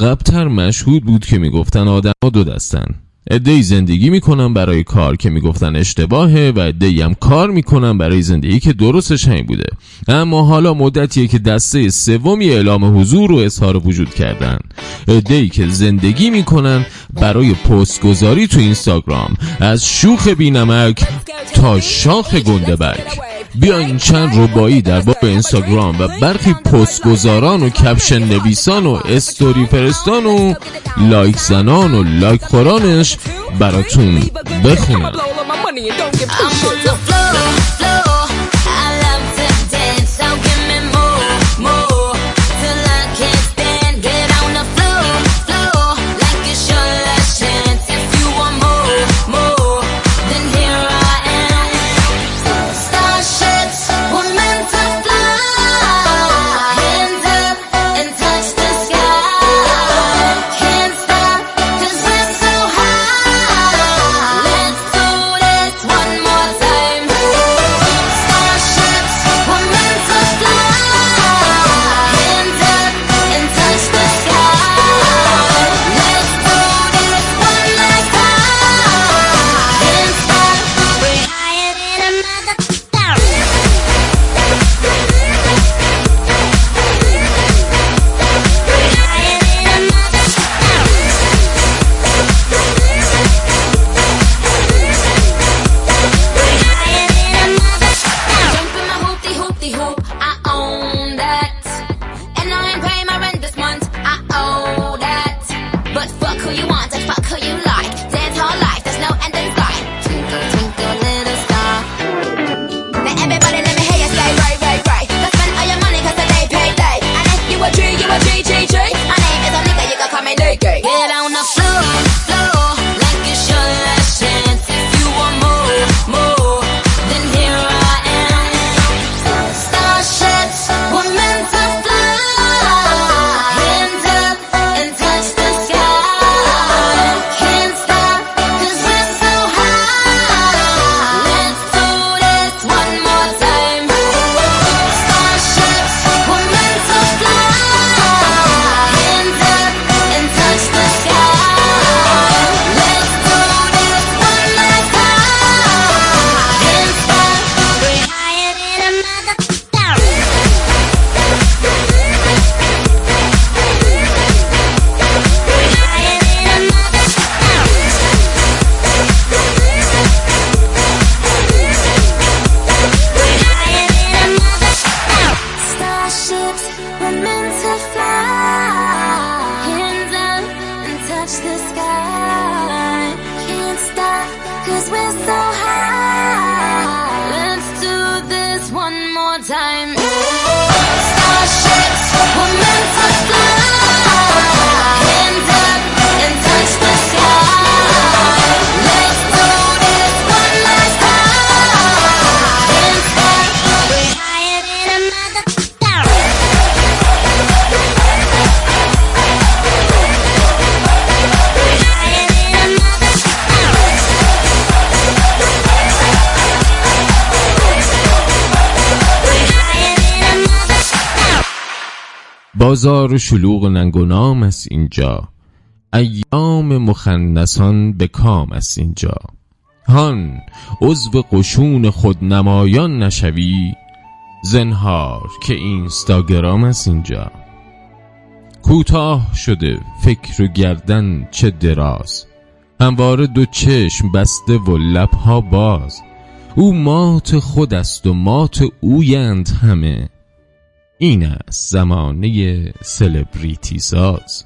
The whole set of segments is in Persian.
قبلتر مشهود بود که می‌گفتن آدم ها دو دستن. ادهی زندگی می‌کنن برای کار که می‌گفتن اشتباهه و ادهی هم کار می‌کنن برای زندگی که درستش همین بوده. اما حالا مدتیه که دسته سومی اعلام حضور و اظهار وجود کردن. ادهی که زندگی می‌کنن برای پست گذاری تو اینستاگرام. از شوخ بینمک تا شاخ گندبک بیاین چند ربایی در باب اینستاگرام و برخی پست گذاران و کپشن نویسان و استوری فرستان و لایک زنان و لایک خورانش براتون بخونم. بازار شلوغ و ننگ و نام است اینجا. ایام مخنسان به کام است اینجا. هان عضو قشون خود نمایان نشوی. زنهار که اینستاگرام است اینجا. کوتاه شده فکر و گردن چه دراز. همواره دو چشم بسته و لبها باز. او مات خود است و مات اویند همه. این است زمانه سلبریتی ساز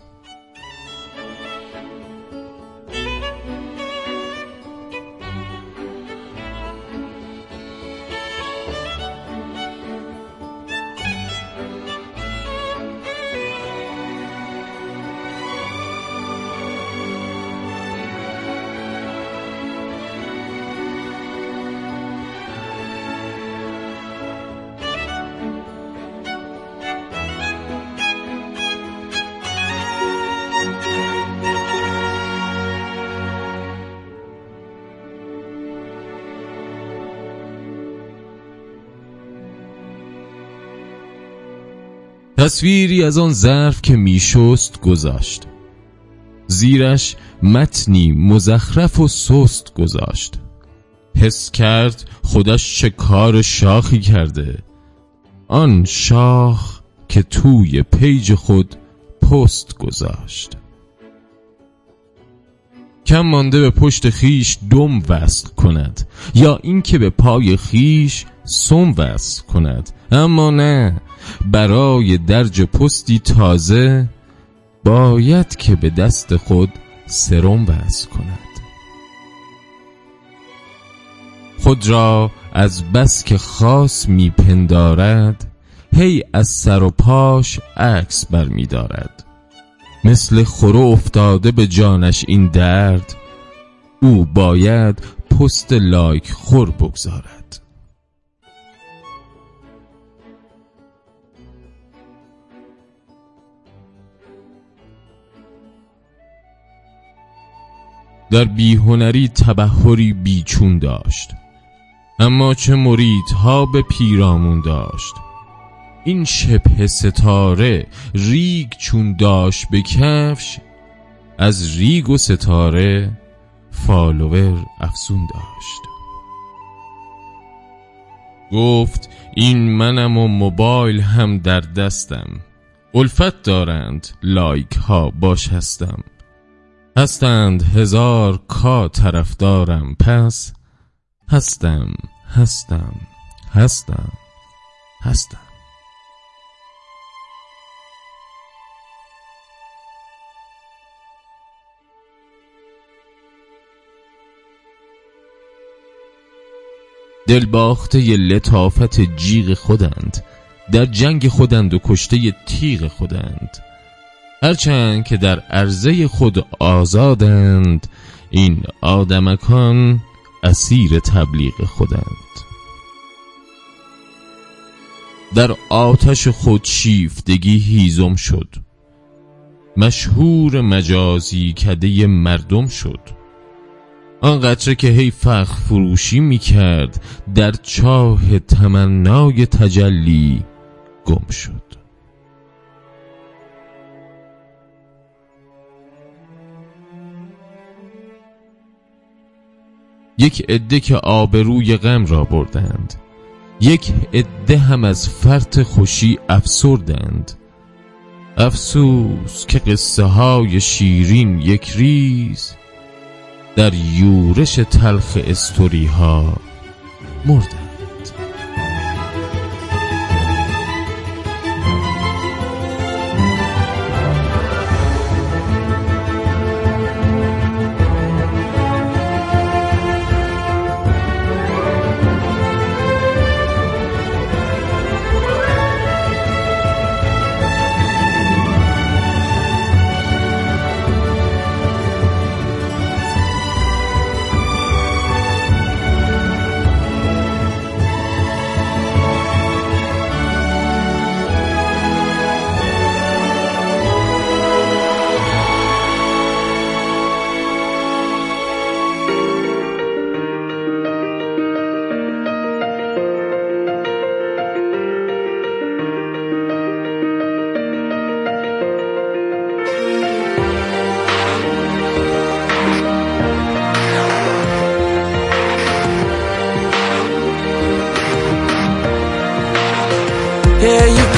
تصویری از آن ظرف که میشست گذاشت. زیرش متنی مزخرف و سست گذاشت. حس کرد خودش چه کار شاخی کرده. آن شاخ که توی پیج خود پست گذاشت. کم مانده به پشت خیش دم وصل کند یا اینکه به پای خیش سم وصل کند. اما نه برای درج پستی تازه باید که به دست خود سرم وصل کند. خود را از بس که خاص میپندارد هی از سر و پاش عکس برمیدارد. مثل خورو افتاده به جانش این درد او باید پست لایک خور بگذارد. در بی‌هنری تبحری بیچون داشت. اما چه ها به پیرامون داشت. این شبه ستاره ریگ چون داشت به کفش از ریگ و ستاره follower افزون داشت. گفت این منم و موبایل هم در دستم. الفت دارند like ها با شستم. هستند هزار کا طرف دارم پس هستم هستم هستم هستم. دلباخته ی لطافت جیغ خودند. در جنگ خودند و کشته تیغ خودند. هرچند که در عرضه خود آزادند این آدمکان اسیر تبلیغ خودند. در آتش خود شیفتگی هیزم شد. مشهور مجازی کده مردم شد. آن که هی فخ فروشی می کرد در چاه تمنای تجلی گم شد. یک عده که آبروی غم را بردند. یک عده هم از فرط خوشی افسردند. افسوس که قصه های شیرین یک ریز در یورش تلخ استوری ها مردند.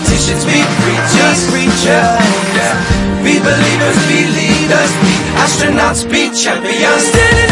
politicians, be preachers, preachers. Yeah. Be believers, be leaders, be astronauts, be champions. Standing